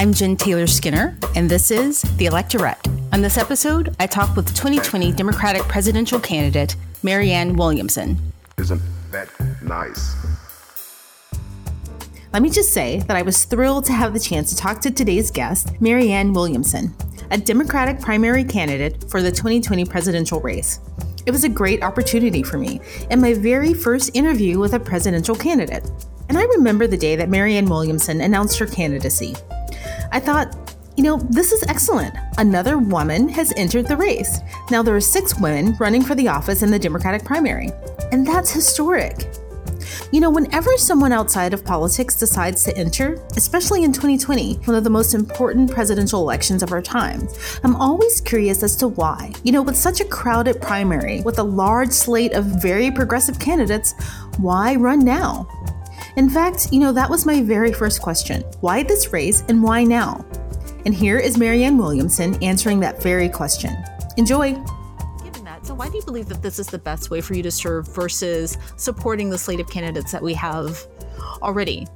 I'm Jen Taylor Skinner, and this is The Electorate. On this episode, I talk with 2020 Democratic presidential candidate Marianne Williamson. Isn't that nice? Let me just say that I was thrilled to have the chance to talk to today's guest, Marianne Williamson, a Democratic primary candidate for the 2020 presidential race. It was a great opportunity for me and my very first interview with a presidential candidate. And I remember the day that Marianne Williamson announced her candidacy. I thought, you know, this is excellent. Another woman has entered the race. Now there are six women running for the office in the Democratic primary, and that's historic. You know, whenever someone outside of politics decides to enter, especially in 2020, one of the most important presidential elections of our time, I'm always curious as to why. You know, with such a crowded primary, with a large slate of very progressive candidates, why run now? In fact, you know, that was my very first question. Why this race and why now? And here is Marianne Williamson answering that very question. Enjoy! Given that, so why do you believe that this is the best way for you to serve versus supporting the slate of candidates that we have already?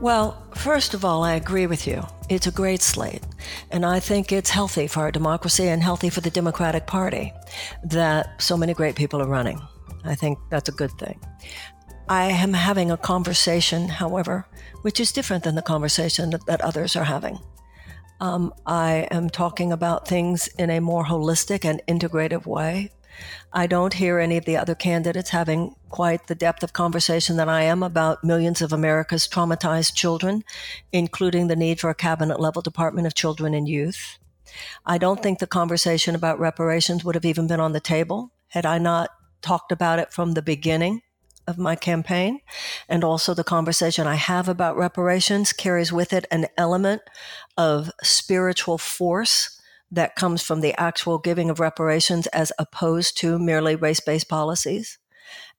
Well, first of all, I agree with you. It's a great slate. And I think it's healthy for our democracy and healthy for the Democratic Party that so many great people are running. I think that's a good thing. I am having a conversation, however, which is different than the conversation that, that others are having. Um, I am talking about things in a more holistic and integrative way. I don't hear any of the other candidates having quite the depth of conversation that I am about millions of America's traumatized children, including the need for a cabinet level Department of Children and Youth. I don't think the conversation about reparations would have even been on the table had I not talked about it from the beginning of my campaign. And also, the conversation I have about reparations carries with it an element of spiritual force that comes from the actual giving of reparations as opposed to merely race based policies.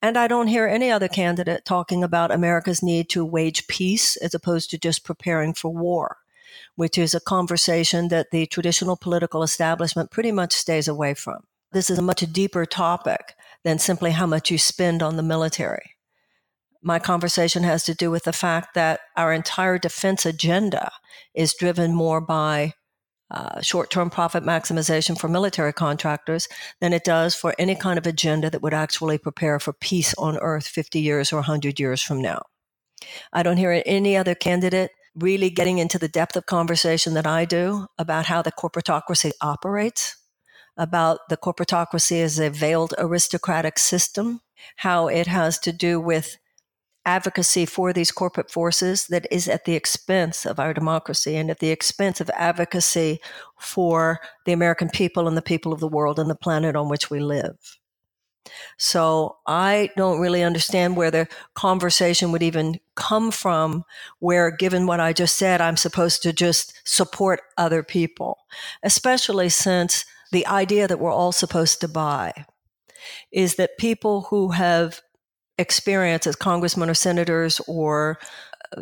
And I don't hear any other candidate talking about America's need to wage peace as opposed to just preparing for war, which is a conversation that the traditional political establishment pretty much stays away from. This is a much deeper topic than simply how much you spend on the military. My conversation has to do with the fact that our entire defense agenda is driven more by uh, short term profit maximization for military contractors than it does for any kind of agenda that would actually prepare for peace on earth 50 years or 100 years from now. I don't hear any other candidate really getting into the depth of conversation that I do about how the corporatocracy operates about the corporatocracy as a veiled aristocratic system, how it has to do with advocacy for these corporate forces that is at the expense of our democracy and at the expense of advocacy for the American people and the people of the world and the planet on which we live. So I don't really understand where the conversation would even come from, where, given what I just said, I'm supposed to just support other people, especially since the idea that we're all supposed to buy is that people who have experience as congressmen or senators or uh,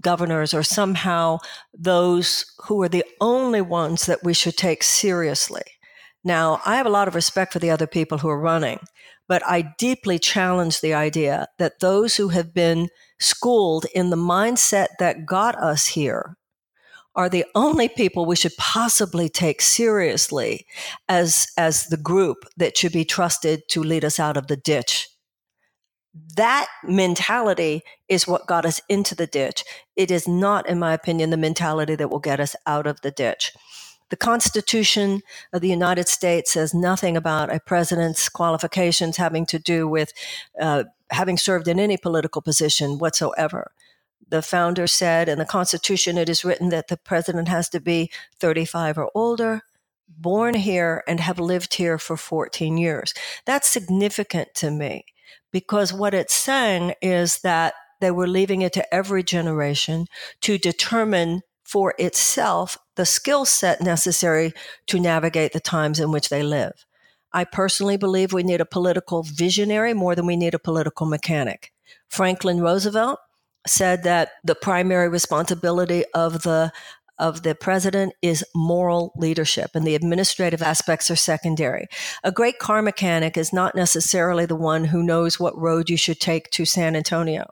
governors or somehow those who are the only ones that we should take seriously. Now, I have a lot of respect for the other people who are running, but I deeply challenge the idea that those who have been schooled in the mindset that got us here are the only people we should possibly take seriously as as the group that should be trusted to lead us out of the ditch. That mentality is what got us into the ditch. It is not in my opinion the mentality that will get us out of the ditch. The Constitution of the United States says nothing about a president's qualifications having to do with uh, having served in any political position whatsoever the founder said in the Constitution, it is written that the president has to be 35 or older, born here, and have lived here for 14 years. That's significant to me because what it's saying is that they were leaving it to every generation to determine for itself the skill set necessary to navigate the times in which they live. I personally believe we need a political visionary more than we need a political mechanic. Franklin Roosevelt said that the primary responsibility of the of the president is moral leadership and the administrative aspects are secondary. A great car mechanic is not necessarily the one who knows what road you should take to San Antonio.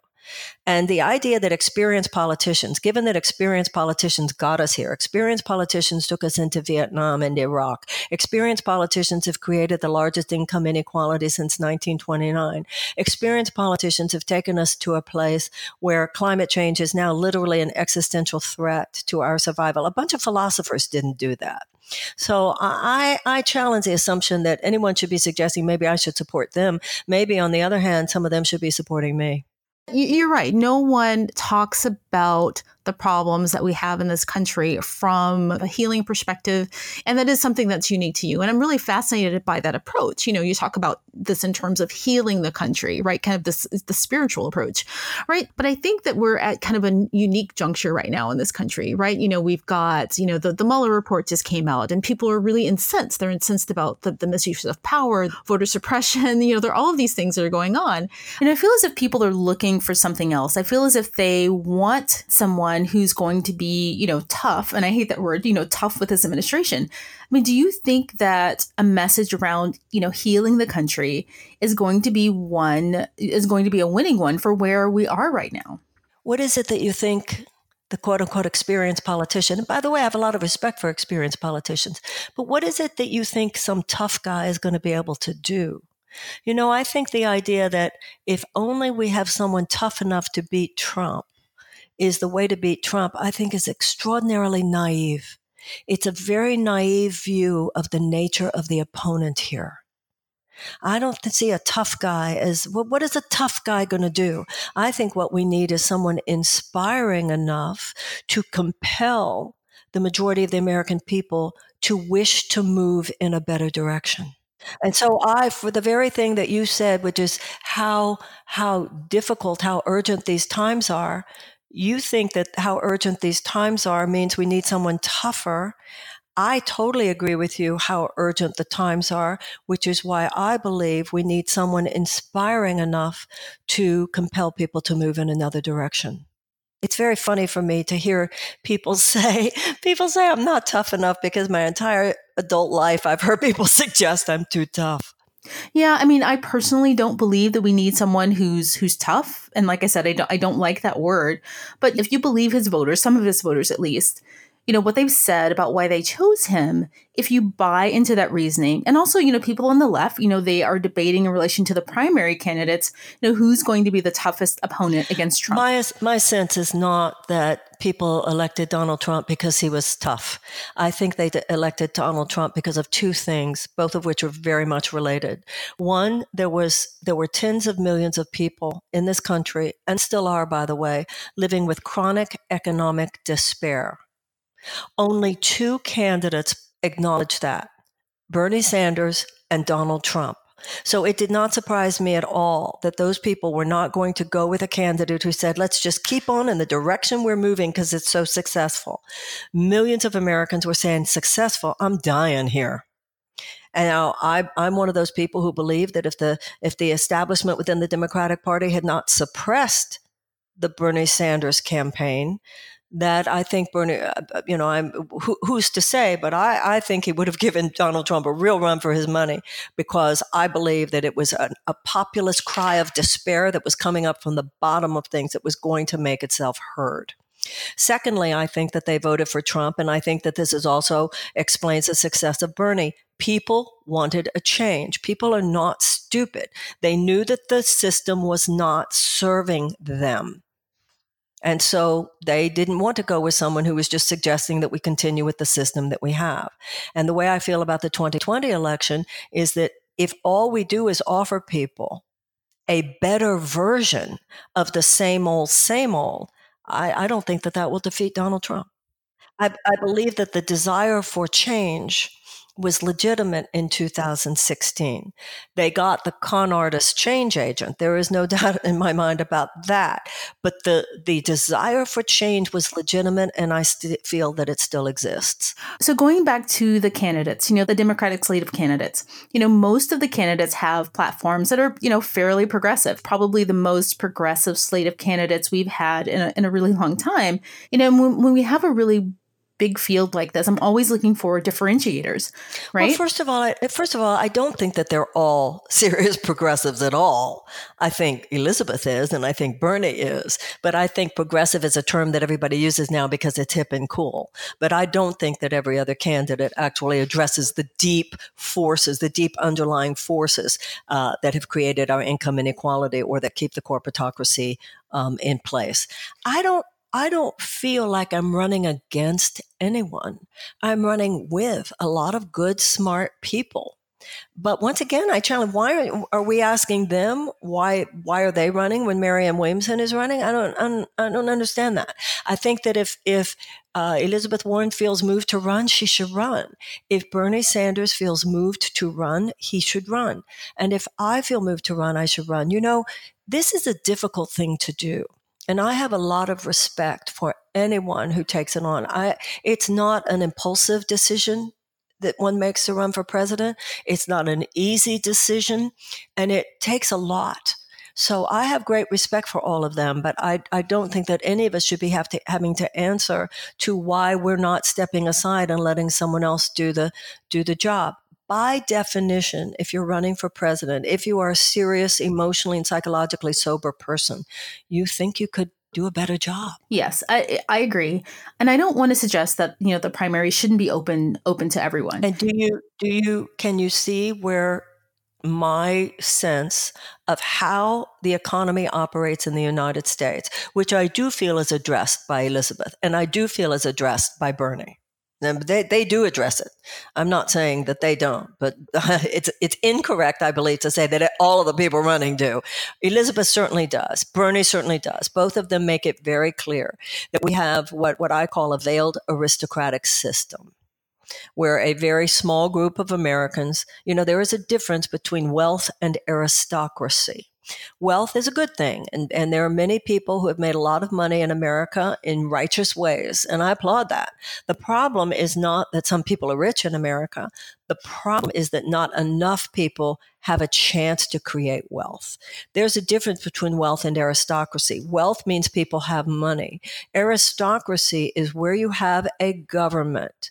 And the idea that experienced politicians, given that experienced politicians got us here, experienced politicians took us into Vietnam and Iraq, experienced politicians have created the largest income inequality since 1929, experienced politicians have taken us to a place where climate change is now literally an existential threat to our survival. A bunch of philosophers didn't do that. So I, I challenge the assumption that anyone should be suggesting maybe I should support them. Maybe on the other hand, some of them should be supporting me. You're right. No one talks about the problems that we have in this country from a healing perspective. And that is something that's unique to you. And I'm really fascinated by that approach. You know, you talk about this in terms of healing the country, right? Kind of this the spiritual approach, right? But I think that we're at kind of a unique juncture right now in this country, right? You know, we've got, you know, the, the Mueller report just came out and people are really incensed. They're incensed about the, the misuse of power, voter suppression, you know, there are all of these things that are going on. And I feel as if people are looking for something else. I feel as if they want someone someone who's going to be, you know, tough, and I hate that word, you know, tough with this administration. I mean, do you think that a message around, you know, healing the country is going to be one, is going to be a winning one for where we are right now? What is it that you think the quote unquote experienced politician. And by the way, I have a lot of respect for experienced politicians. But what is it that you think some tough guy is going to be able to do? You know, I think the idea that if only we have someone tough enough to beat Trump, is the way to beat Trump, I think is extraordinarily naive. It's a very naive view of the nature of the opponent here. I don't see a tough guy as well, what is a tough guy going to do? I think what we need is someone inspiring enough to compel the majority of the American people to wish to move in a better direction. And so I, for the very thing that you said, which is how, how difficult, how urgent these times are, you think that how urgent these times are means we need someone tougher. I totally agree with you how urgent the times are, which is why I believe we need someone inspiring enough to compel people to move in another direction. It's very funny for me to hear people say, people say I'm not tough enough because my entire adult life I've heard people suggest I'm too tough. Yeah, I mean, I personally don't believe that we need someone who's who's tough. And like I said, I don't I don't like that word. But if you believe his voters, some of his voters at least, you know, what they've said about why they chose him, if you buy into that reasoning, and also, you know, people on the left, you know, they are debating in relation to the primary candidates, you know, who's going to be the toughest opponent against Trump. My, my sense is not that people elected Donald Trump because he was tough. I think they elected Donald Trump because of two things, both of which are very much related. One, there was there were tens of millions of people in this country, and still are, by the way, living with chronic economic despair only two candidates acknowledged that Bernie Sanders and Donald Trump. So it did not surprise me at all that those people were not going to go with a candidate who said, let's just keep on in the direction we're moving because it's so successful. Millions of Americans were saying, successful, I'm dying here. And now I, I'm one of those people who believe that if the if the establishment within the Democratic Party had not suppressed the Bernie Sanders campaign, that I think Bernie, uh, uh, you know, I'm who, who's to say, but I, I think he would have given Donald Trump a real run for his money because I believe that it was a, a populist cry of despair that was coming up from the bottom of things that was going to make itself heard. Secondly, I think that they voted for Trump, and I think that this is also explains the success of Bernie. People wanted a change. People are not stupid. They knew that the system was not serving them. And so they didn't want to go with someone who was just suggesting that we continue with the system that we have. And the way I feel about the 2020 election is that if all we do is offer people a better version of the same old, same old, I, I don't think that that will defeat Donald Trump. I, I believe that the desire for change was legitimate in 2016. They got the con artist change agent. There is no doubt in my mind about that. But the, the desire for change was legitimate, and I st- feel that it still exists. So, going back to the candidates, you know, the Democratic slate of candidates, you know, most of the candidates have platforms that are, you know, fairly progressive, probably the most progressive slate of candidates we've had in a, in a really long time. You know, when, when we have a really big field like this, I'm always looking for differentiators, right? Well, first of all, I, first of all, I don't think that they're all serious progressives at all. I think Elizabeth is, and I think Bernie is, but I think progressive is a term that everybody uses now because it's hip and cool. But I don't think that every other candidate actually addresses the deep forces, the deep underlying forces uh, that have created our income inequality or that keep the corporatocracy um, in place. I don't I don't feel like I'm running against anyone. I'm running with a lot of good, smart people. But once again, I challenge: Why are, are we asking them? Why why are they running when Marianne Williamson is running? I don't I don't, I don't understand that. I think that if if uh, Elizabeth Warren feels moved to run, she should run. If Bernie Sanders feels moved to run, he should run. And if I feel moved to run, I should run. You know, this is a difficult thing to do. And I have a lot of respect for anyone who takes it on. I, it's not an impulsive decision that one makes to run for president. It's not an easy decision and it takes a lot. So I have great respect for all of them, but I, I don't think that any of us should be to, having to answer to why we're not stepping aside and letting someone else do the do the job by definition, if you're running for president, if you are a serious, emotionally and psychologically sober person, you think you could do a better job. Yes, I I agree. And I don't want to suggest that, you know, the primary shouldn't be open open to everyone. And do you do you can you see where my sense of how the economy operates in the United States, which I do feel is addressed by Elizabeth and I do feel is addressed by Bernie. They, they do address it. I'm not saying that they don't, but it's it's incorrect, I believe, to say that all of the people running do. Elizabeth certainly does. Bernie certainly does. Both of them make it very clear that we have what, what I call a veiled aristocratic system where a very small group of Americans, you know, there is a difference between wealth and aristocracy. Wealth is a good thing, and, and there are many people who have made a lot of money in America in righteous ways, and I applaud that. The problem is not that some people are rich in America. The problem is that not enough people have a chance to create wealth. There's a difference between wealth and aristocracy. Wealth means people have money. Aristocracy is where you have a government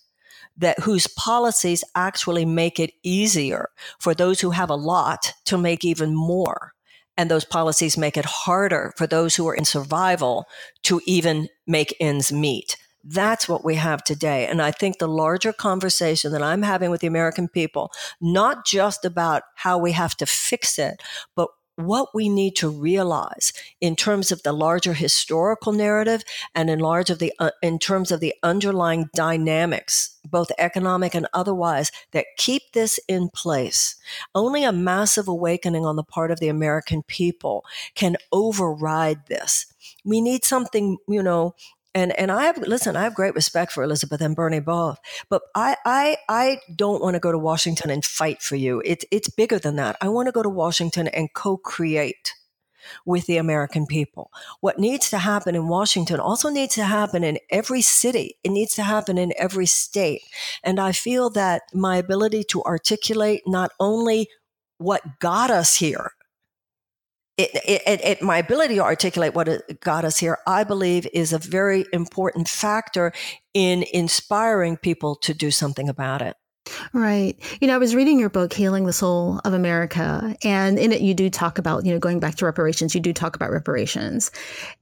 that whose policies actually make it easier for those who have a lot to make even more. And those policies make it harder for those who are in survival to even make ends meet. That's what we have today. And I think the larger conversation that I'm having with the American people, not just about how we have to fix it, but what we need to realize in terms of the larger historical narrative and in large of the uh, in terms of the underlying dynamics both economic and otherwise that keep this in place. Only a massive awakening on the part of the american people can override this. We need something you know and and I have listen, I have great respect for Elizabeth and Bernie both, but I I I don't want to go to Washington and fight for you. It's it's bigger than that. I want to go to Washington and co-create with the American people. What needs to happen in Washington also needs to happen in every city. It needs to happen in every state. And I feel that my ability to articulate not only what got us here, it, it, it, my ability to articulate what got us here, I believe, is a very important factor in inspiring people to do something about it. Right. You know, I was reading your book, Healing the Soul of America, and in it you do talk about, you know, going back to reparations, you do talk about reparations.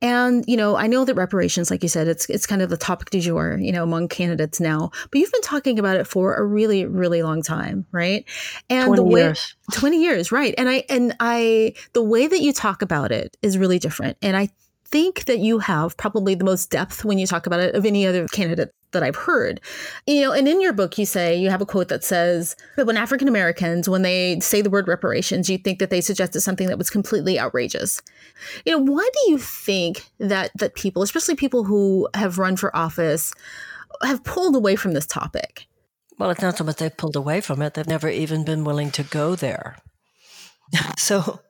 And, you know, I know that reparations, like you said, it's it's kind of the topic du jour, you know, among candidates now, but you've been talking about it for a really, really long time, right? And the way years. 20 years, right. And I and I the way that you talk about it is really different. And I think that you have probably the most depth when you talk about it of any other candidate that I've heard. You know, and in your book, you say you have a quote that says that when African Americans, when they say the word reparations, you think that they suggested something that was completely outrageous. You know, why do you think that that people, especially people who have run for office, have pulled away from this topic? Well, it's not so much they've pulled away from it; they've never even been willing to go there. so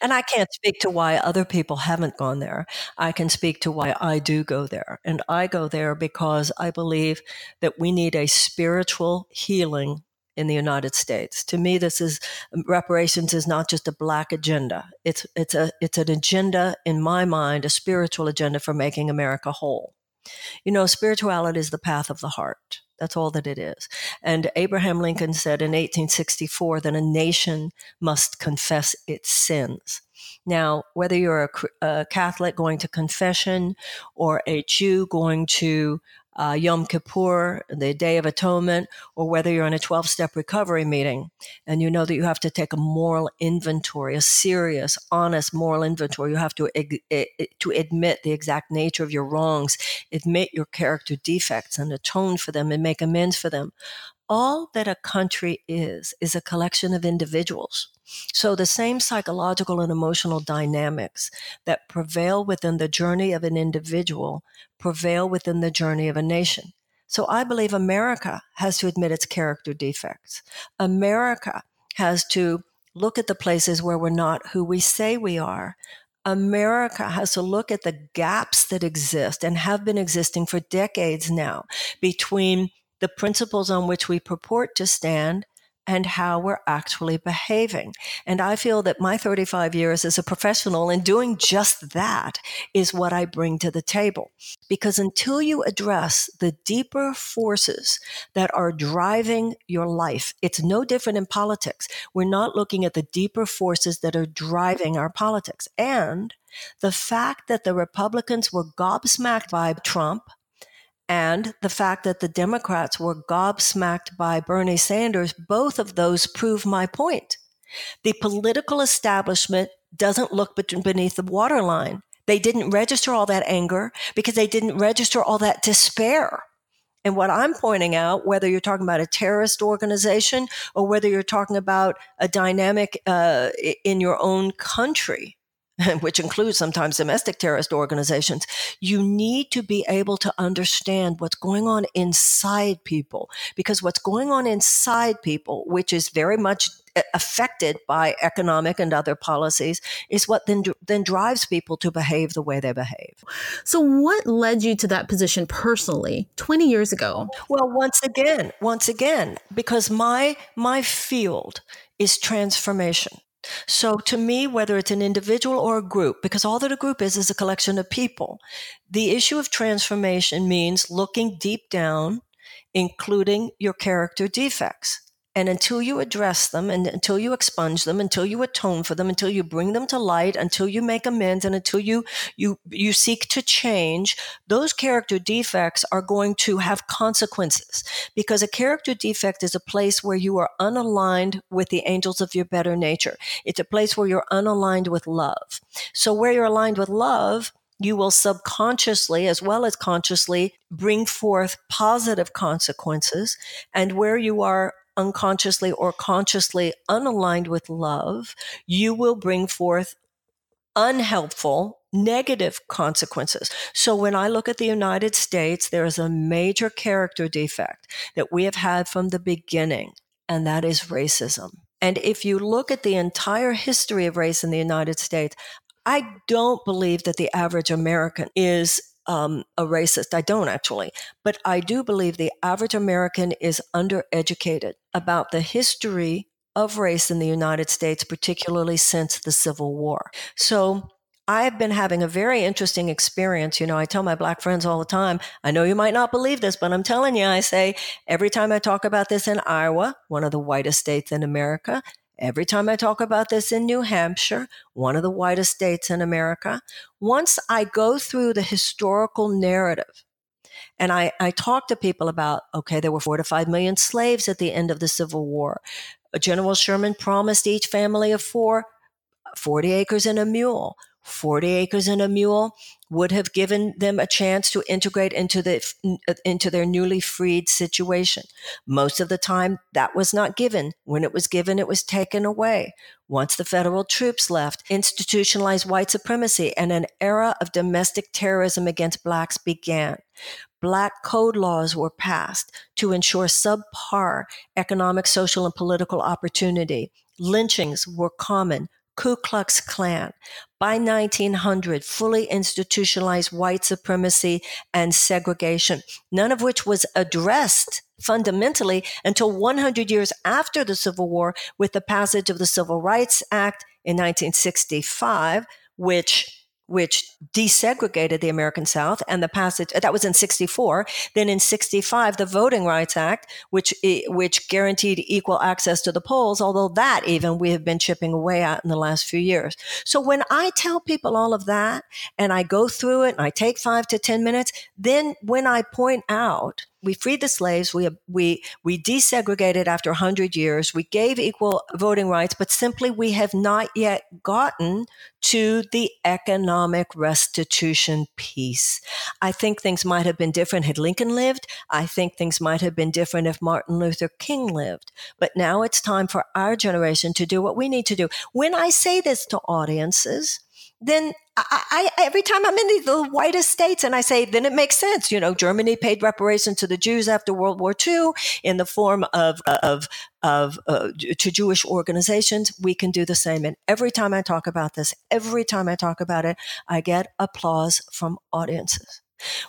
and I can't speak to why other people haven't gone there. I can speak to why I do go there. And I go there because I believe that we need a spiritual healing in the United States. To me, this is um, reparations is not just a black agenda. It's it's a it's an agenda in my mind, a spiritual agenda for making America whole. You know, spirituality is the path of the heart. That's all that it is. And Abraham Lincoln said in 1864 that a nation must confess its sins. Now, whether you're a, a Catholic going to confession or a Jew going to uh, Yom Kippur, the Day of Atonement, or whether you're in a 12 step recovery meeting and you know that you have to take a moral inventory, a serious, honest moral inventory. You have to, to admit the exact nature of your wrongs, admit your character defects, and atone for them and make amends for them. All that a country is, is a collection of individuals. So the same psychological and emotional dynamics that prevail within the journey of an individual prevail within the journey of a nation. So I believe America has to admit its character defects. America has to look at the places where we're not who we say we are. America has to look at the gaps that exist and have been existing for decades now between the principles on which we purport to stand and how we're actually behaving. And I feel that my 35 years as a professional in doing just that is what I bring to the table. Because until you address the deeper forces that are driving your life, it's no different in politics. We're not looking at the deeper forces that are driving our politics. And the fact that the Republicans were gobsmacked by Trump, and the fact that the Democrats were gobsmacked by Bernie Sanders, both of those prove my point. The political establishment doesn't look beneath the waterline. They didn't register all that anger because they didn't register all that despair. And what I'm pointing out, whether you're talking about a terrorist organization or whether you're talking about a dynamic uh, in your own country, which includes sometimes domestic terrorist organizations, you need to be able to understand what's going on inside people. Because what's going on inside people, which is very much uh, affected by economic and other policies, is what then, then drives people to behave the way they behave. So, what led you to that position personally 20 years ago? Well, once again, once again, because my, my field is transformation. So to me, whether it's an individual or a group, because all that a group is is a collection of people, the issue of transformation means looking deep down, including your character defects. And until you address them and until you expunge them, until you atone for them, until you bring them to light, until you make amends and until you, you, you seek to change, those character defects are going to have consequences because a character defect is a place where you are unaligned with the angels of your better nature. It's a place where you're unaligned with love. So where you're aligned with love, you will subconsciously as well as consciously bring forth positive consequences. And where you are unconsciously or consciously unaligned with love, you will bring forth unhelpful, negative consequences. So when I look at the United States, there is a major character defect that we have had from the beginning, and that is racism. And if you look at the entire history of race in the United States, I don't believe that the average American is um, a racist. I don't actually. But I do believe the average American is undereducated about the history of race in the United States, particularly since the Civil War. So I've been having a very interesting experience. You know, I tell my black friends all the time, I know you might not believe this, but I'm telling you, I say every time I talk about this in Iowa, one of the whitest states in America, Every time I talk about this in New Hampshire, one of the whitest states in America, once I go through the historical narrative and I, I talk to people about, okay, there were four to five million slaves at the end of the Civil War. General Sherman promised each family of four 40 acres and a mule. 40 acres and a mule would have given them a chance to integrate into the uh, into their newly freed situation. Most of the time that was not given. When it was given it was taken away. Once the federal troops left, institutionalized white supremacy and an era of domestic terrorism against blacks began. Black code laws were passed to ensure subpar economic, social, and political opportunity. Lynchings were common. Ku Klux Klan. By 1900, fully institutionalized white supremacy and segregation, none of which was addressed fundamentally until 100 years after the Civil War with the passage of the Civil Rights Act in 1965, which which desegregated the American South and the passage uh, that was in 64 then in 65 the Voting Rights Act which which guaranteed equal access to the polls although that even we have been chipping away at in the last few years. So when I tell people all of that and I go through it and I take 5 to 10 minutes then when I point out we freed the slaves. We, uh, we, we desegregated after 100 years. We gave equal voting rights, but simply we have not yet gotten to the economic restitution piece. I think things might have been different had Lincoln lived. I think things might have been different if Martin Luther King lived. But now it's time for our generation to do what we need to do. When I say this to audiences, then I, I, every time I'm in the, the, whitest states and I say, then it makes sense. You know, Germany paid reparations to the Jews after World War II in the form of, of, of, uh, to Jewish organizations. We can do the same. And every time I talk about this, every time I talk about it, I get applause from audiences.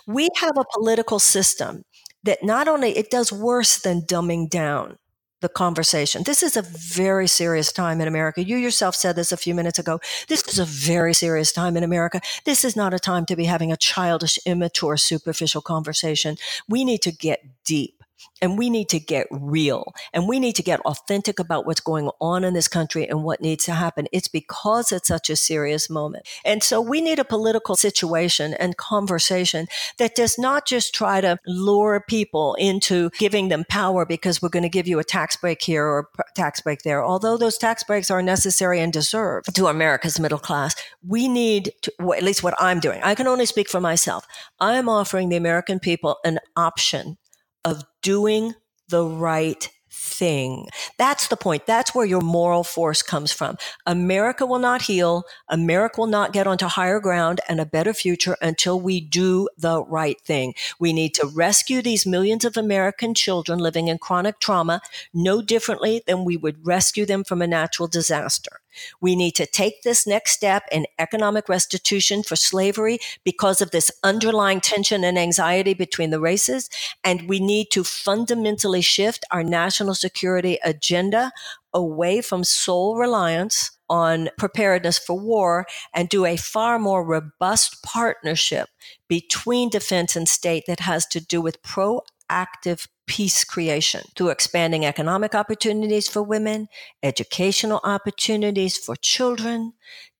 We have a political system that not only it does worse than dumbing down the conversation. This is a very serious time in America. You yourself said this a few minutes ago. This is a very serious time in America. This is not a time to be having a childish, immature, superficial conversation. We need to get deep and we need to get real and we need to get authentic about what's going on in this country and what needs to happen. It's because it's such a serious moment. And so we need a political situation and conversation that does not just try to lure people into giving them power because we're going to give you a tax break here or tax break there. Although those tax breaks are necessary and deserved to America's middle class, we need to, at least what I'm doing. I can only speak for myself. I'm offering the American people an option of doing the right thing. That's the point. That's where your moral force comes from. America will not heal. America will not get onto higher ground and a better future until we do the right thing. We need to rescue these millions of American children living in chronic trauma no differently than we would rescue them from a natural disaster. We need to take this next step in economic restitution for slavery because of this underlying tension and anxiety between the races. And we need to fundamentally shift our national security agenda away from sole reliance on preparedness for war and do a far more robust partnership between defense and state that has to do with proactive peace creation through expanding economic opportunities for women, educational opportunities for children,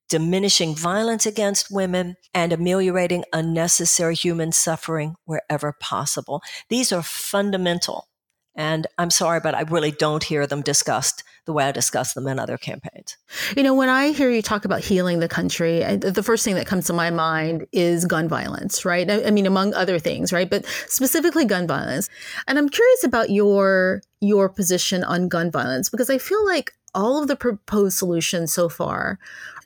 diminishing violence against women, and ameliorating unnecessary human suffering wherever possible. These are fundamental. And I'm sorry, but I really don't hear them discussed the way I discuss them in other campaigns. You know, when I hear you talk about healing the country, the first thing that comes to my mind is gun violence, right? I mean, among other things, right? But specifically gun violence. And I'm curious about your your position on gun violence because I feel like all of the proposed solutions so far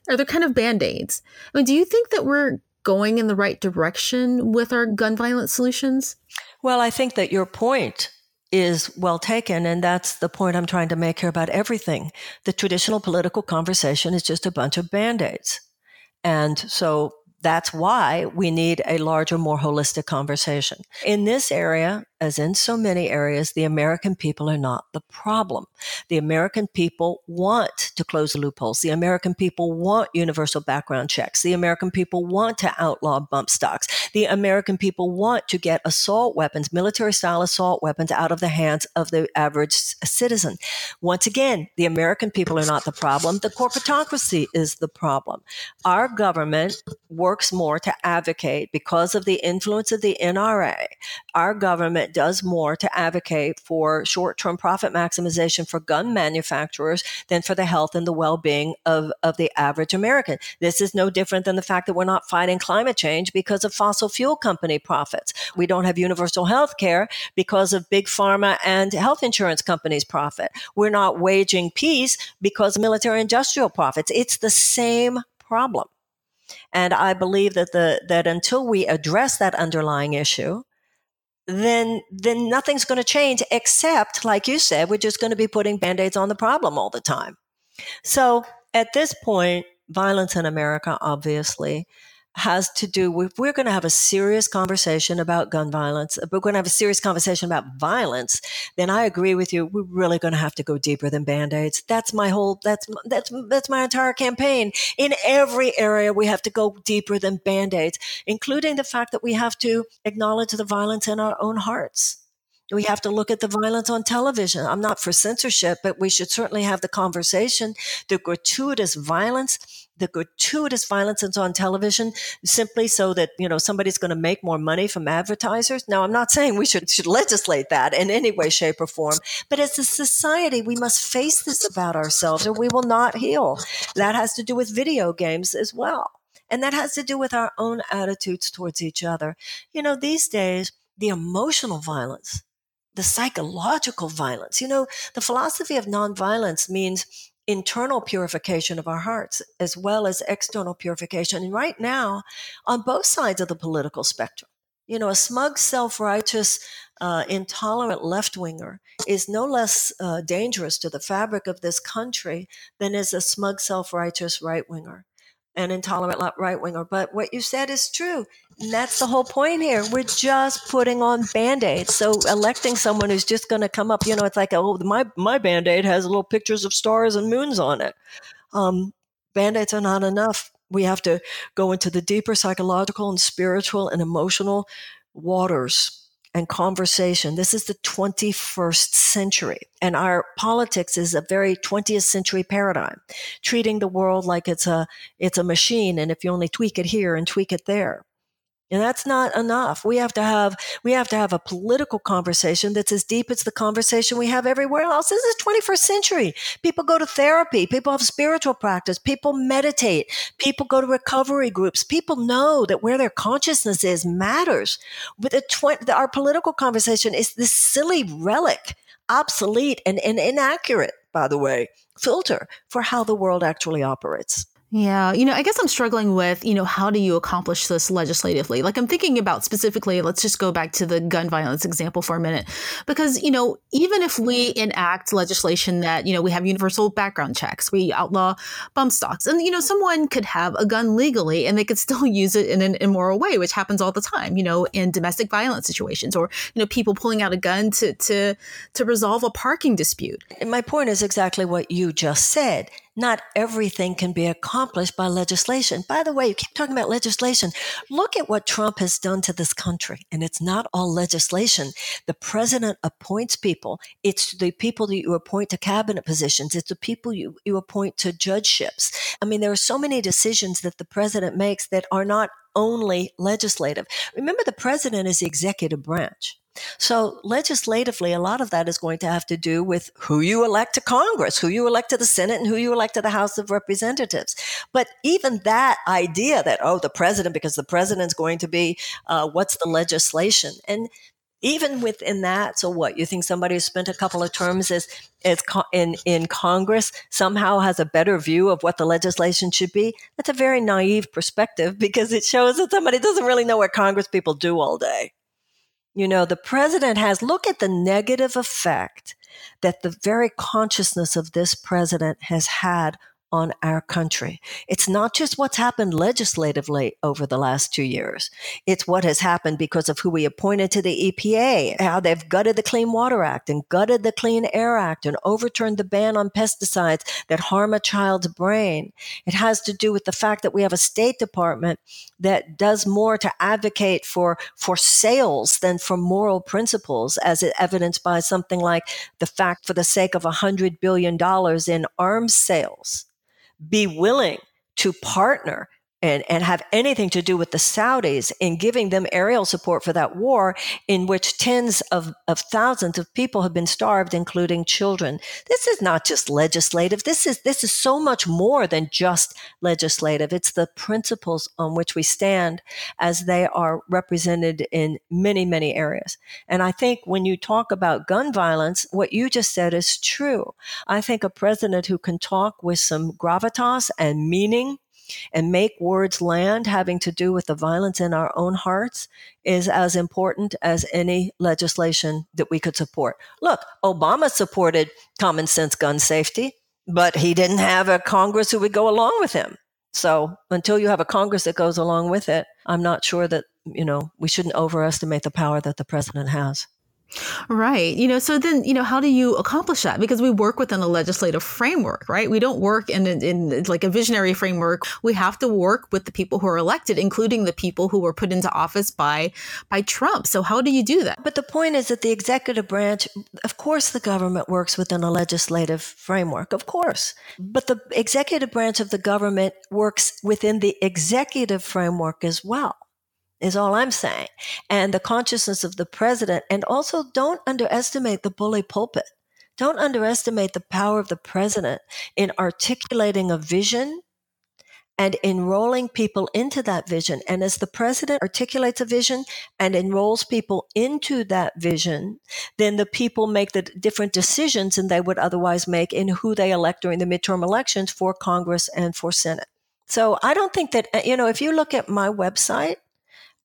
are they're kind of band-aids. I mean, do you think that we're going in the right direction with our gun violence solutions? Well, I think that your point is well taken. And that's the point I'm trying to make here about everything. The traditional political conversation is just a bunch of band aids. And so that's why we need a larger, more holistic conversation. In this area, as in so many areas, the American people are not the problem. The American people want to close loopholes. The American people want universal background checks. The American people want to outlaw bump stocks. The American people want to get assault weapons, military style assault weapons out of the hands of the average citizen. Once again, the American people are not the problem. The corporatocracy is the problem. Our government works more to advocate because of the influence of the NRA. Our government does more to advocate for short term profit maximization for gun manufacturers than for the health and the well being of, of the average American. This is no different than the fact that we're not fighting climate change because of fossil fuel company profits. We don't have universal health care because of big pharma and health insurance companies' profit. We're not waging peace because of military industrial profits. It's the same problem. And I believe that the that until we address that underlying issue, then then nothing's going to change except like you said we're just going to be putting band-aids on the problem all the time. So at this point violence in america obviously has to do with we're going to have a serious conversation about gun violence, we're going to have a serious conversation about violence, then I agree with you. We're really going to have to go deeper than band-aids. That's my whole that's that's that's my entire campaign. In every area we have to go deeper than band-aids, including the fact that we have to acknowledge the violence in our own hearts. We have to look at the violence on television. I'm not for censorship, but we should certainly have the conversation. The gratuitous violence, the gratuitous violence that's on television simply so that, you know, somebody's going to make more money from advertisers. Now, I'm not saying we should, should legislate that in any way, shape, or form, but as a society, we must face this about ourselves or we will not heal. That has to do with video games as well. And that has to do with our own attitudes towards each other. You know, these days, the emotional violence the psychological violence. You know, the philosophy of nonviolence means internal purification of our hearts as well as external purification. And right now, on both sides of the political spectrum, you know, a smug, self righteous, uh, intolerant left winger is no less uh, dangerous to the fabric of this country than is a smug, self righteous right winger an intolerant right winger. But what you said is true. And that's the whole point here. We're just putting on band aids. So electing someone who's just going to come up, you know, it's like, oh, my, my band aid has little pictures of stars and moons on it. Um, band aids are not enough. We have to go into the deeper psychological and spiritual and emotional waters and conversation. This is the 21st century, and our politics is a very 20th century paradigm, treating the world like it's a it's a machine, and if you only tweak it here and tweak it there, and that's not enough. We have to have we have to have a political conversation that's as deep as the conversation we have everywhere else. This is 21st century. People go to therapy, people have spiritual practice, people meditate, people go to recovery groups. People know that where their consciousness is matters. But the, tw- our political conversation is this silly relic, obsolete and, and inaccurate, by the way, filter for how the world actually operates. Yeah, you know, I guess I'm struggling with, you know, how do you accomplish this legislatively? Like I'm thinking about specifically, let's just go back to the gun violence example for a minute. Because, you know, even if we enact legislation that, you know, we have universal background checks, we outlaw bump stocks, and, you know, someone could have a gun legally and they could still use it in an immoral way, which happens all the time, you know, in domestic violence situations or, you know, people pulling out a gun to to to resolve a parking dispute. My point is exactly what you just said not everything can be accomplished by legislation. By the way, you keep talking about legislation. Look at what Trump has done to this country. And it's not all legislation. The president appoints people. It's the people that you appoint to cabinet positions. It's the people you, you appoint to judgeships. I mean, there are so many decisions that the president makes that are not only legislative. Remember, the president is the executive branch. So, legislatively, a lot of that is going to have to do with who you elect to Congress, who you elect to the Senate, and who you elect to the House of Representatives. But even that idea that, oh, the president, because the president's going to be, uh, what's the legislation? And even within that, so what? You think somebody who spent a couple of terms as, as in, in Congress somehow has a better view of what the legislation should be? That's a very naive perspective because it shows that somebody doesn't really know what Congress people do all day. You know, the president has, look at the negative effect that the very consciousness of this president has had on our country. It's not just what's happened legislatively over the last two years. It's what has happened because of who we appointed to the EPA, how they've gutted the Clean Water Act and gutted the Clean Air Act and overturned the ban on pesticides that harm a child's brain. It has to do with the fact that we have a State Department that does more to advocate for, for sales than for moral principles, as evidenced by something like the fact for the sake of $100 billion in arms sales be willing to partner and, and have anything to do with the Saudis in giving them aerial support for that war in which tens of, of thousands of people have been starved, including children. This is not just legislative. This is, this is so much more than just legislative. It's the principles on which we stand as they are represented in many, many areas. And I think when you talk about gun violence, what you just said is true. I think a president who can talk with some gravitas and meaning and make words land having to do with the violence in our own hearts is as important as any legislation that we could support. Look, Obama supported common sense gun safety, but he didn't have a Congress who would go along with him. So until you have a Congress that goes along with it, I'm not sure that, you know, we shouldn't overestimate the power that the president has. Right. You know, so then, you know, how do you accomplish that? Because we work within a legislative framework, right? We don't work in, in, in, like a visionary framework. We have to work with the people who are elected, including the people who were put into office by by Trump. So how do you do that? But the point is that the executive branch, of course the government works within a legislative framework, of course. But the executive branch of the government works within the executive framework as well is all I'm saying. And the consciousness of the president. And also don't underestimate the bully pulpit. Don't underestimate the power of the president in articulating a vision and enrolling people into that vision. And as the president articulates a vision and enrolls people into that vision, then the people make the different decisions than they would otherwise make in who they elect during the midterm elections for Congress and for Senate. So I don't think that, you know, if you look at my website,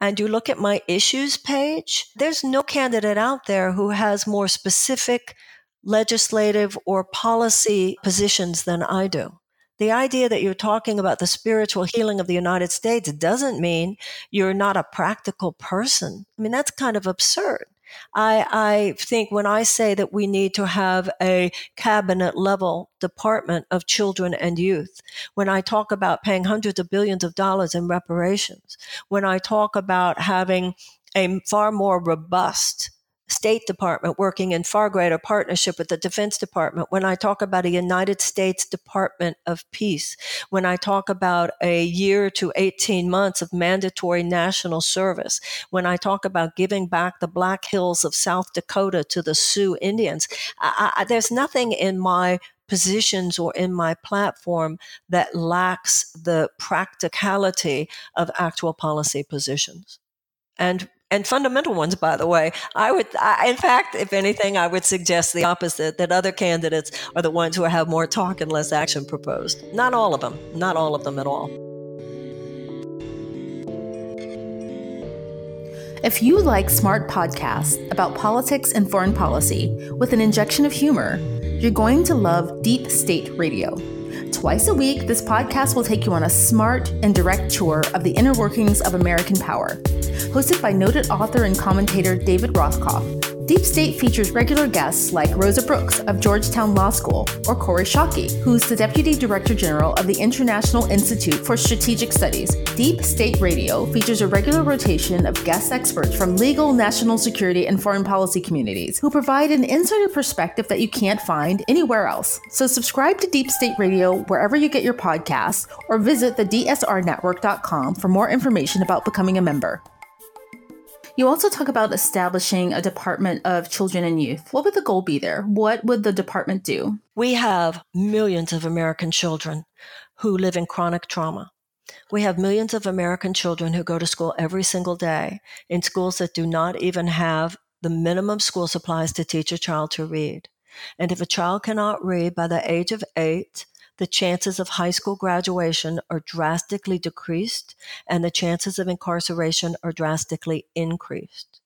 and you look at my issues page, there's no candidate out there who has more specific legislative or policy positions than I do. The idea that you're talking about the spiritual healing of the United States doesn't mean you're not a practical person. I mean, that's kind of absurd. I, I think when I say that we need to have a cabinet level department of children and youth, when I talk about paying hundreds of billions of dollars in reparations, when I talk about having a far more robust State Department working in far greater partnership with the Defense Department, when I talk about a United States Department of Peace, when I talk about a year to 18 months of mandatory national service, when I talk about giving back the Black Hills of South Dakota to the Sioux Indians, I, I, there's nothing in my positions or in my platform that lacks the practicality of actual policy positions. And and fundamental ones, by the way. I would, I, in fact, if anything, I would suggest the opposite that other candidates are the ones who have more talk and less action proposed. Not all of them, not all of them at all. If you like smart podcasts about politics and foreign policy with an injection of humor, you're going to love Deep State Radio. Twice a week, this podcast will take you on a smart and direct tour of the inner workings of American power. Hosted by noted author and commentator David Rothkopf, Deep State features regular guests like Rosa Brooks of Georgetown Law School or Kori Schake, who's the Deputy Director General of the International Institute for Strategic Studies. Deep State Radio features a regular rotation of guest experts from legal, national security, and foreign policy communities who provide an insider perspective that you can't find anywhere else. So subscribe to Deep State Radio wherever you get your podcasts or visit the DSRnetwork.com for more information about becoming a member. You also talk about establishing a Department of Children and Youth. What would the goal be there? What would the department do? We have millions of American children who live in chronic trauma. We have millions of American children who go to school every single day in schools that do not even have the minimum school supplies to teach a child to read. And if a child cannot read by the age of eight, the chances of high school graduation are drastically decreased and the chances of incarceration are drastically increased.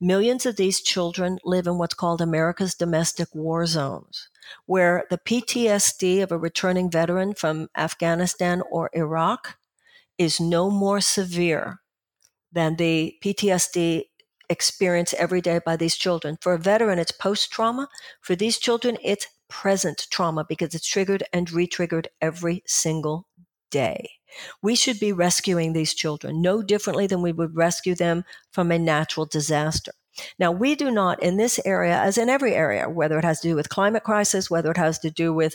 Millions of these children live in what's called America's domestic war zones, where the PTSD of a returning veteran from Afghanistan or Iraq is no more severe than the PTSD experienced every day by these children. For a veteran, it's post trauma. For these children, it's present trauma because it's triggered and re-triggered every single day. We should be rescuing these children no differently than we would rescue them from a natural disaster. Now, we do not in this area, as in every area, whether it has to do with climate crisis, whether it has to do with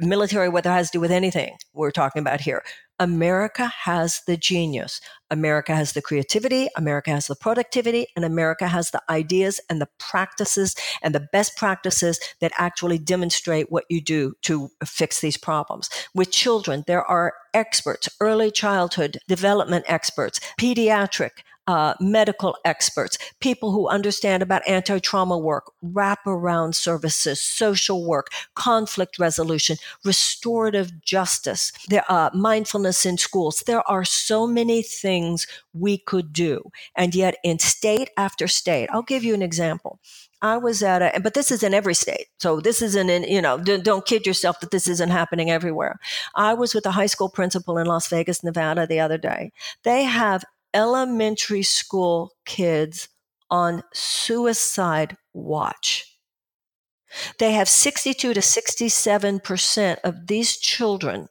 military, whether it has to do with anything we're talking about here, America has the genius. America has the creativity. America has the productivity and America has the ideas and the practices and the best practices that actually demonstrate what you do to fix these problems. With children, there are experts, early childhood development experts, pediatric uh, medical experts, people who understand about anti trauma work, wraparound services, social work, conflict resolution, restorative justice, there are mindfulness in schools. There are so many things we could do. And yet, in state after state, I'll give you an example. I was at a, but this is in every state. So this isn't in, you know, don't kid yourself that this isn't happening everywhere. I was with a high school principal in Las Vegas, Nevada the other day. They have elementary school kids on suicide watch. They have 62 to 67% of these children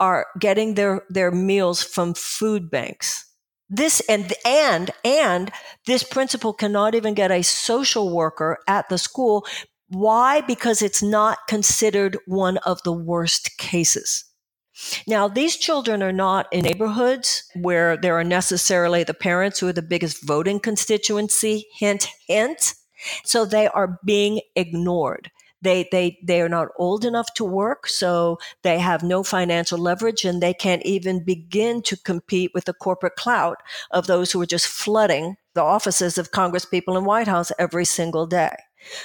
are getting their, their meals from food banks. This and and and this principal cannot even get a social worker at the school. Why? Because it's not considered one of the worst cases. Now, these children are not in neighborhoods where there are necessarily the parents who are the biggest voting constituency. Hint, hint. So they are being ignored. They, they, they are not old enough to work, so they have no financial leverage and they can't even begin to compete with the corporate clout of those who are just flooding the offices of Congress people and White House every single day.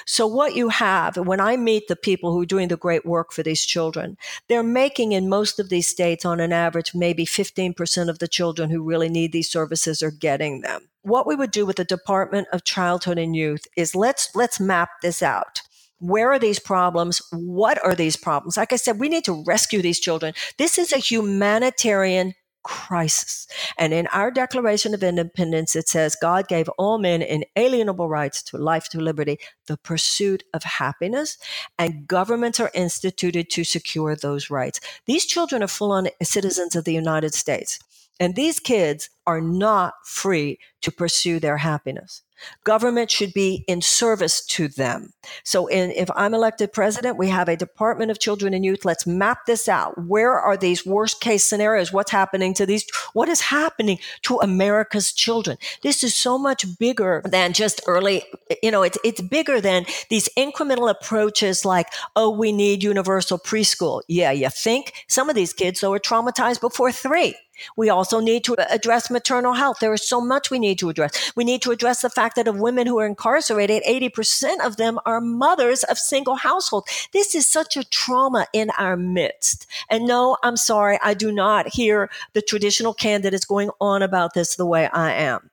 So, what you have, when I meet the people who are doing the great work for these children, they're making in most of these states, on an average, maybe 15% of the children who really need these services are getting them. What we would do with the Department of Childhood and Youth is let's, let's map this out. Where are these problems? What are these problems? Like I said, we need to rescue these children. This is a humanitarian crisis. And in our Declaration of Independence, it says God gave all men inalienable rights to life, to liberty, the pursuit of happiness, and governments are instituted to secure those rights. These children are full on citizens of the United States. And these kids are not free to pursue their happiness. Government should be in service to them. So, in, if I'm elected president, we have a Department of Children and Youth. Let's map this out. Where are these worst case scenarios? What's happening to these? What is happening to America's children? This is so much bigger than just early. You know, it's it's bigger than these incremental approaches like, oh, we need universal preschool. Yeah, you think some of these kids though are traumatized before three. We also need to address maternal health. There is so much we need to address. We need to address the fact that of women who are incarcerated, 80% of them are mothers of single households. This is such a trauma in our midst. And no, I'm sorry, I do not hear the traditional candidates going on about this the way I am.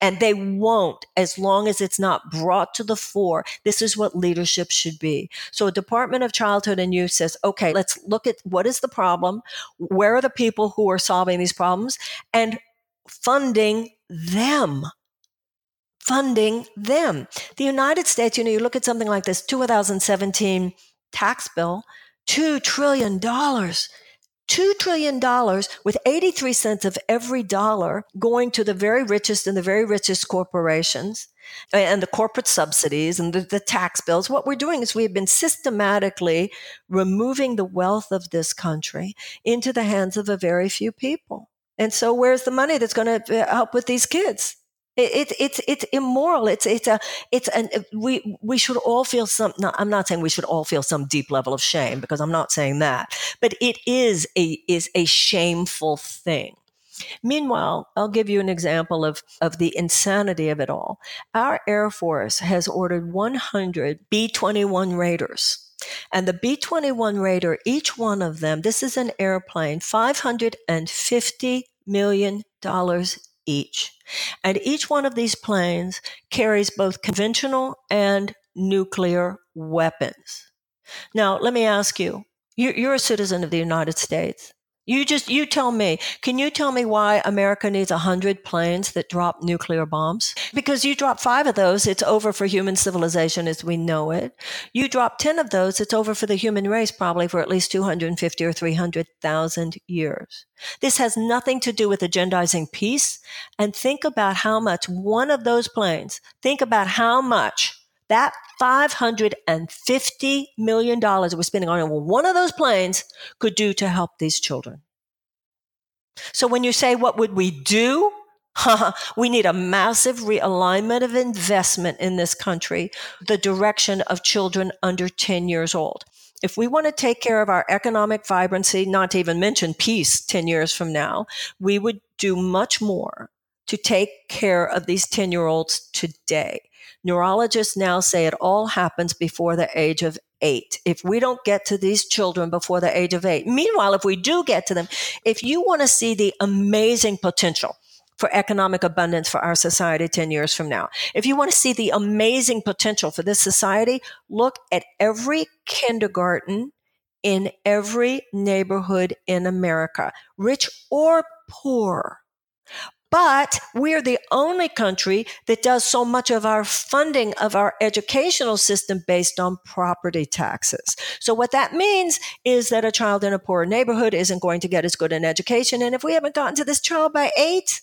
And they won't as long as it's not brought to the fore. This is what leadership should be. So a Department of Childhood and Youth says, okay, let's look at what is the problem? Where are the people who are solving these problems? And funding them funding them. The United States, you know, you look at something like this 2017 tax bill, $2 trillion. $2 trillion with 83 cents of every dollar going to the very richest and the very richest corporations and the corporate subsidies and the, the, tax bills. What we're doing is we've been systematically removing the wealth of this country into the hands of a very few people. And so, where's the money that's going to uh, help with these kids? It's it's it's immoral. It's it's a it's an we we should all feel some. I'm not saying we should all feel some deep level of shame because I'm not saying that. But it is a is a shameful thing. Meanwhile, I'll give you an example of, of the insanity of it all. Our Air Force has ordered 100 B 21 Raiders. And the B 21 Raider, each one of them, this is an airplane, $550 million each. And each one of these planes carries both conventional and nuclear weapons. Now, let me ask you you're a citizen of the United States. You just you tell me. Can you tell me why America needs 100 planes that drop nuclear bombs? Because you drop 5 of those, it's over for human civilization as we know it. You drop 10 of those, it's over for the human race probably for at least 250 or 300,000 years. This has nothing to do with agendizing peace and think about how much one of those planes, think about how much that $550 million we're spending on one of those planes could do to help these children. So when you say, what would we do? we need a massive realignment of investment in this country, the direction of children under 10 years old. If we want to take care of our economic vibrancy, not to even mention peace 10 years from now, we would do much more to take care of these 10 year olds today. Neurologists now say it all happens before the age of eight. If we don't get to these children before the age of eight, meanwhile, if we do get to them, if you want to see the amazing potential for economic abundance for our society 10 years from now, if you want to see the amazing potential for this society, look at every kindergarten in every neighborhood in America, rich or poor. But we're the only country that does so much of our funding of our educational system based on property taxes. So what that means is that a child in a poor neighborhood isn't going to get as good an education. And if we haven't gotten to this child by eight,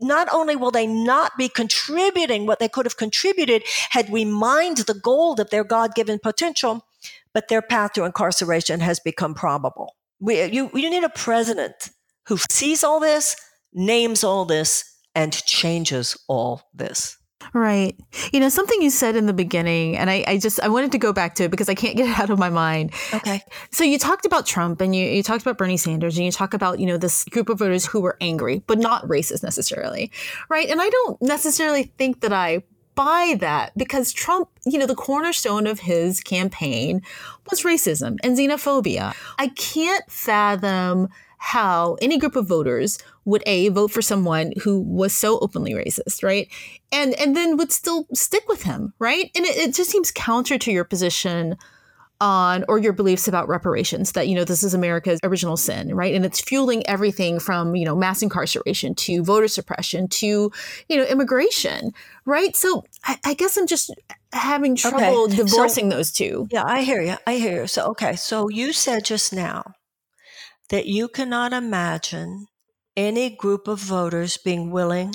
not only will they not be contributing what they could have contributed had we mined the gold of their God given potential, but their path to incarceration has become probable. We, you, you need a president who sees all this, names all this, and changes all this. Right. You know, something you said in the beginning, and I, I, just I wanted to go back to it because I can't get it out of my mind. Okay. So you talked about Trump and you, you talked about Bernie Sanders and you talk about, you know, this group of voters who were angry, but not racist necessarily. Right. And I don't necessarily think that I buy that because Trump, you know, the cornerstone of his campaign was racism and xenophobia. I can't fathom how any group of voters would a vote for someone who was so openly racist, right? And and then would still stick with him, right? And it, it just seems counter to your position on or your beliefs about reparations that you know this is america's original sin right and it's fueling everything from you know mass incarceration to voter suppression to you know immigration right so i, I guess i'm just having trouble okay. divorcing so, those two yeah i hear you i hear you so okay so you said just now that you cannot imagine any group of voters being willing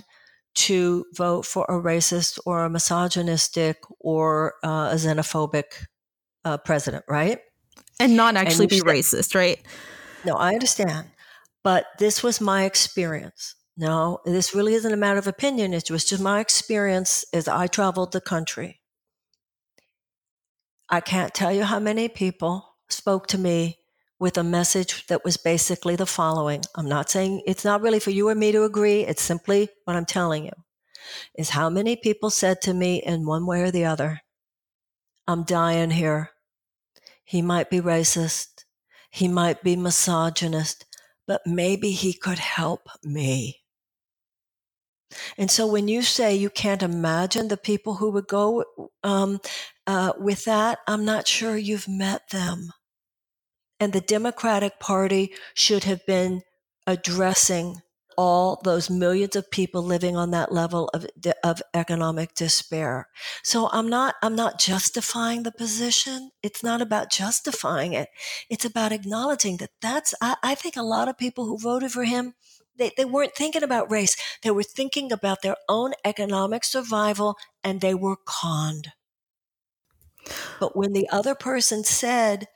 to vote for a racist or a misogynistic or uh, a xenophobic uh, president, right? And not actually and be racist, right? No, I understand. But this was my experience. No, this really isn't a matter of opinion. It was just my experience as I traveled the country. I can't tell you how many people spoke to me with a message that was basically the following. I'm not saying it's not really for you or me to agree. It's simply what I'm telling you is how many people said to me in one way or the other, I'm dying here. He might be racist. He might be misogynist, but maybe he could help me. And so when you say you can't imagine the people who would go um, uh, with that, I'm not sure you've met them. And the Democratic Party should have been addressing all those millions of people living on that level of, of economic despair. So I'm not, I'm not justifying the position. It's not about justifying it. It's about acknowledging that that's, I, I think a lot of people who voted for him, they, they weren't thinking about race. They were thinking about their own economic survival and they were conned. But when the other person said,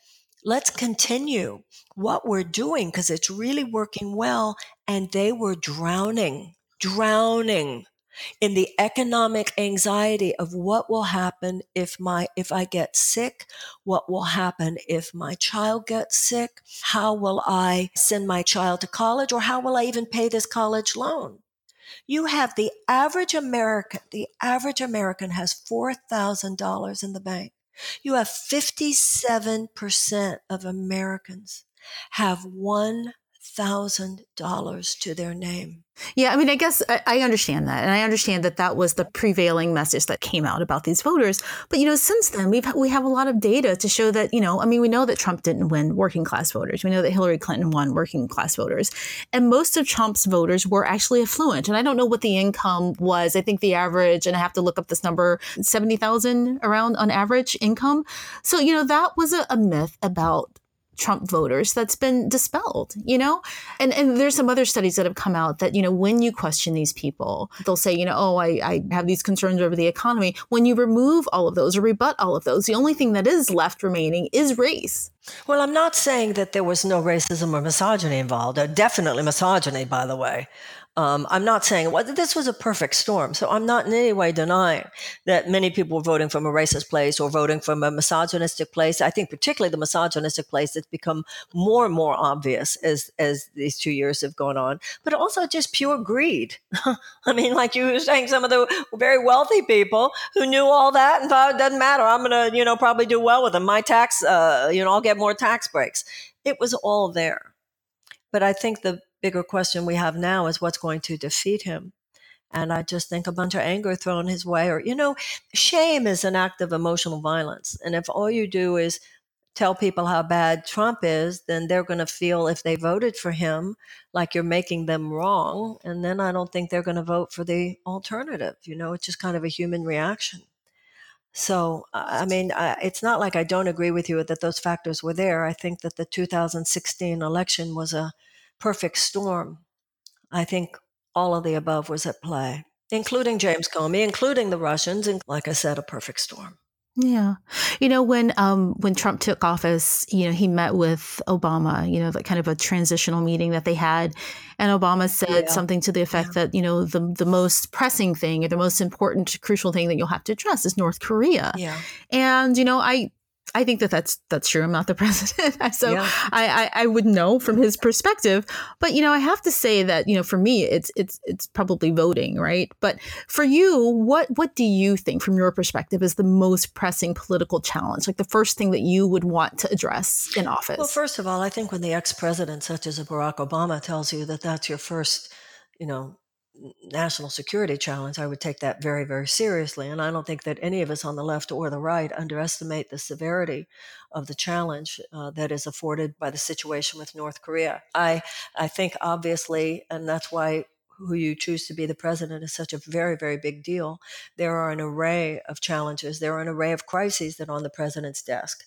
let's continue what we're doing because it's really working well. And they were drowning, drowning in the economic anxiety of what will happen if my if I get sick, what will happen if my child gets sick, how will I send my child to college or how will I even pay this college loan? You have the average American, the average American has $4,000 in the bank. You have 57% of Americans have one thousand dollars to their name. Yeah, I mean, I guess I, I, understand that, and I understand that that was the prevailing message that came out about these voters. But you know, since then we've we have a lot of data to show that you know, I mean, we know that Trump didn't win working class voters. We know that Hillary Clinton won working class voters, and most of Trump's voters were actually affluent. And I don't know what the income was. I think the average, and I have to look up this number, seventy thousand around on average income. So you know, that was a, a myth about Trump voters that's been dispelled, you know? And and there's some other studies that have come out that, you know, when you question these people, they'll say, you know, oh, I, I have these concerns over the economy. When you remove all of those or rebut all of those, the only thing that is left remaining is race. Well, I'm not saying that there was no racism or misogyny involved. Uh, definitely misogyny, by the way. Um, I'm not saying well, this was a perfect storm. So I'm not in any way denying that many people were voting from a racist place or voting from a misogynistic place. I think particularly the misogynistic place that's become more and more obvious as, as these two years have gone on, but also just pure greed. I mean, like you were saying, some of the very wealthy people who knew all that and thought it doesn't matter. I'm going to, you know, probably do well with them. My tax, uh, you know, I'll get more tax breaks. It was all there. But I think the bigger question we have now is what's going to defeat him. And I just think a bunch of anger thrown his way, or, you know, shame is an act of emotional violence. And if all you do is tell people how bad Trump is, then they're going to feel if they voted for him like you're making them wrong. And then I don't think they're going to vote for the alternative. You know, it's just kind of a human reaction. So, I mean, I, it's not like I don't agree with you that those factors were there. I think that the 2016 election was a perfect storm. I think all of the above was at play, including James Comey, including the Russians, and like I said, a perfect storm. Yeah. You know, when um when Trump took office, you know, he met with Obama, you know, like kind of a transitional meeting that they had. And Obama said yeah. something to the effect yeah. that, you know, the the most pressing thing or the most important crucial thing that you'll have to address is North Korea. Yeah. And, you know, I I think that that's that's true. I'm not the president, so yeah. I, I, I would know from his perspective. But you know, I have to say that you know, for me, it's it's it's probably voting, right? But for you, what what do you think, from your perspective, is the most pressing political challenge? Like the first thing that you would want to address in office? Well, first of all, I think when the ex-president, such as Barack Obama, tells you that that's your first, you know, national security challenge, I would take that very, very seriously. And I don't think that any of us on the left or the right underestimate the severity of the challenge uh, that is afforded by the situation with North Korea. I, I think obviously, and that's why who you choose to be the president is such a very, very big deal. There are an array of challenges. There are an array of crises that are on the president's desk.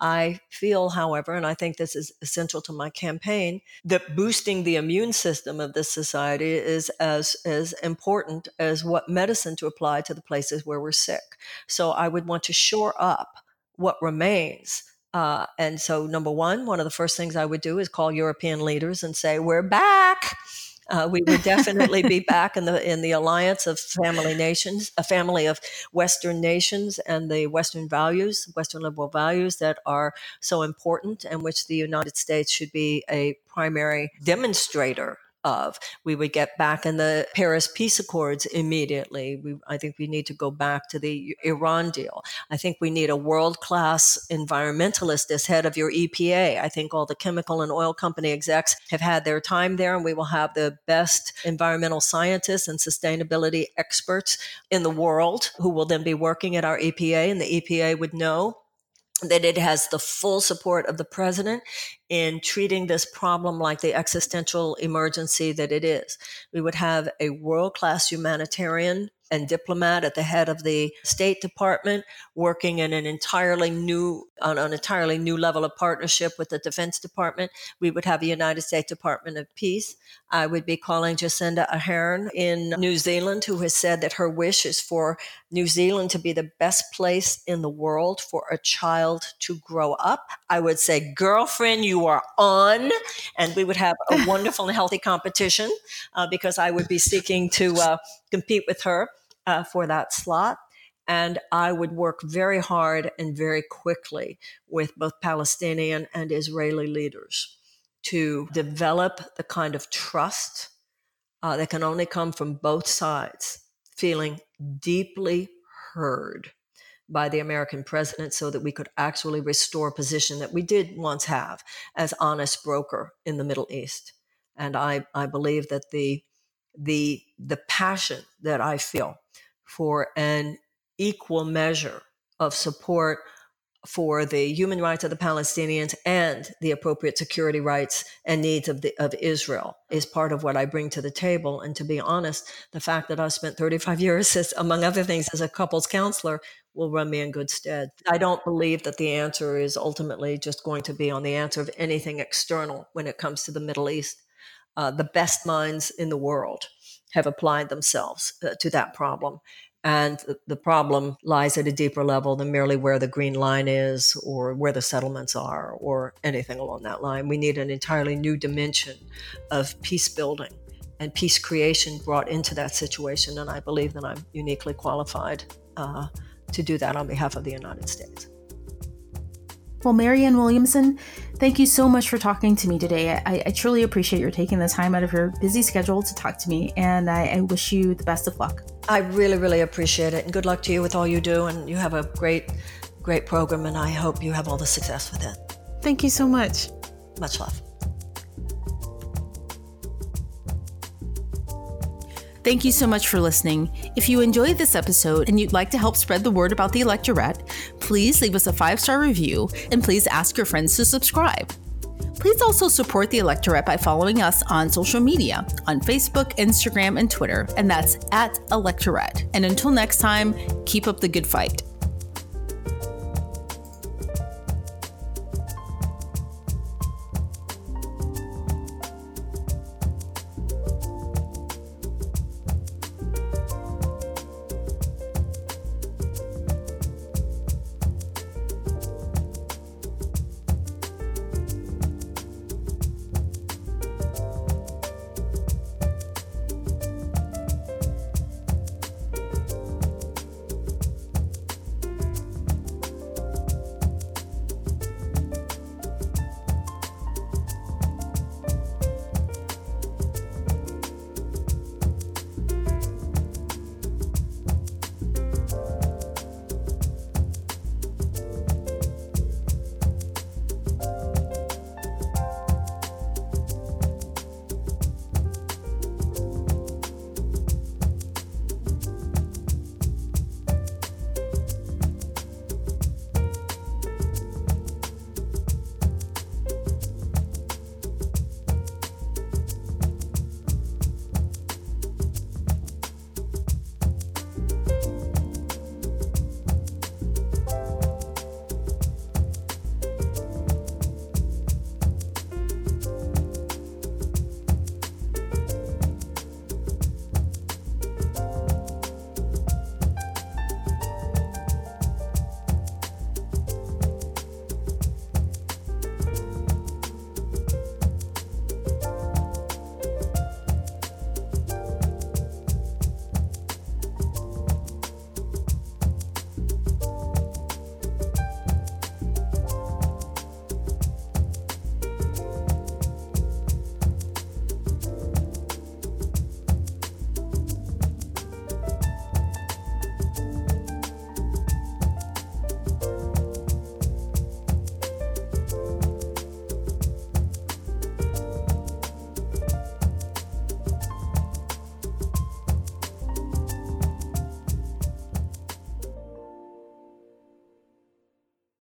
I feel, however, and I think this is essential to my campaign, that boosting the immune system of this society is as, as important as what medicine to apply to the places where we're sick. So I would want to shore up what remains. Uh, and so, number one, one of the first things I would do is call European leaders and say, We're back uh, we would definitely be back in the in the alliance of family nations, a family of Western nations, and the Western values, Western liberal values that are so important, and which the United States should be a primary demonstrator of. We would get back in the Paris Peace Accords immediately. We, I think we need to go back to the Iran deal. I think we need a world class environmentalist as head of your EPA. I think all the chemical and oil company execs have had their time there, and we will have the best environmental scientists and sustainability experts in the world who will then be working at our EPA, and the EPA would know that it has the full support of the president in treating this problem like the existential emergency that it is. We would have a world class humanitarian and diplomat at the head of the State Department, working in an entirely new on an entirely new level of partnership with the Defense Department. We would have a United States Department of Peace. I would be calling Jacinda Ardern in New Zealand, who has said that her wish is for New Zealand to be the best place in the world for a child to grow up. I would say, girlfriend, you are on. And we would have a wonderful and healthy competition uh, because I would be seeking to uh, compete with her uh, for that slot. And I would work very hard and very quickly with both Palestinian and Israeli leaders to develop the kind of trust uh, that can only come from both sides, feeling deeply heard by the American president so that we could actually restore position that we did once have as honest broker in the Middle East. And I, I believe that the the the passion that I feel for an equal measure of support for the human rights of the Palestinians and the appropriate security rights and needs of the of Israel is part of what I bring to the table. And to be honest, the fact that I spent 35 years, as, among other things, as a couples counselor will run me in good stead. I don't believe that the answer is ultimately just going to be on the answer of anything external when it comes to the Middle East. Uh, the best minds in the world have applied themselves uh, to that problem. And the problem lies at a deeper level than merely where the green line is or where the settlements are or anything along that line. We need an entirely new dimension of peace building and peace creation brought into that situation. And I believe that I'm uniquely qualified uh, to do that on behalf of the United States. Well, Marianne Williamson, thank you so much for talking to me today. I, I truly appreciate your taking the time out of your busy schedule to talk to me, and I, I wish you the best of luck. I really, really appreciate it, and good luck to you with all you do. And you have a great, great program, and I hope you have all the success with it. Thank you so much. Much love. Thank you so much for listening. If you enjoyed this episode and you'd like to help spread the word about the electorate, please leave us a five star review and please ask your friends to subscribe. Please also support the electorate by following us on social media on Facebook, Instagram, and Twitter, and that's at electorate. And until next time, keep up the good fight.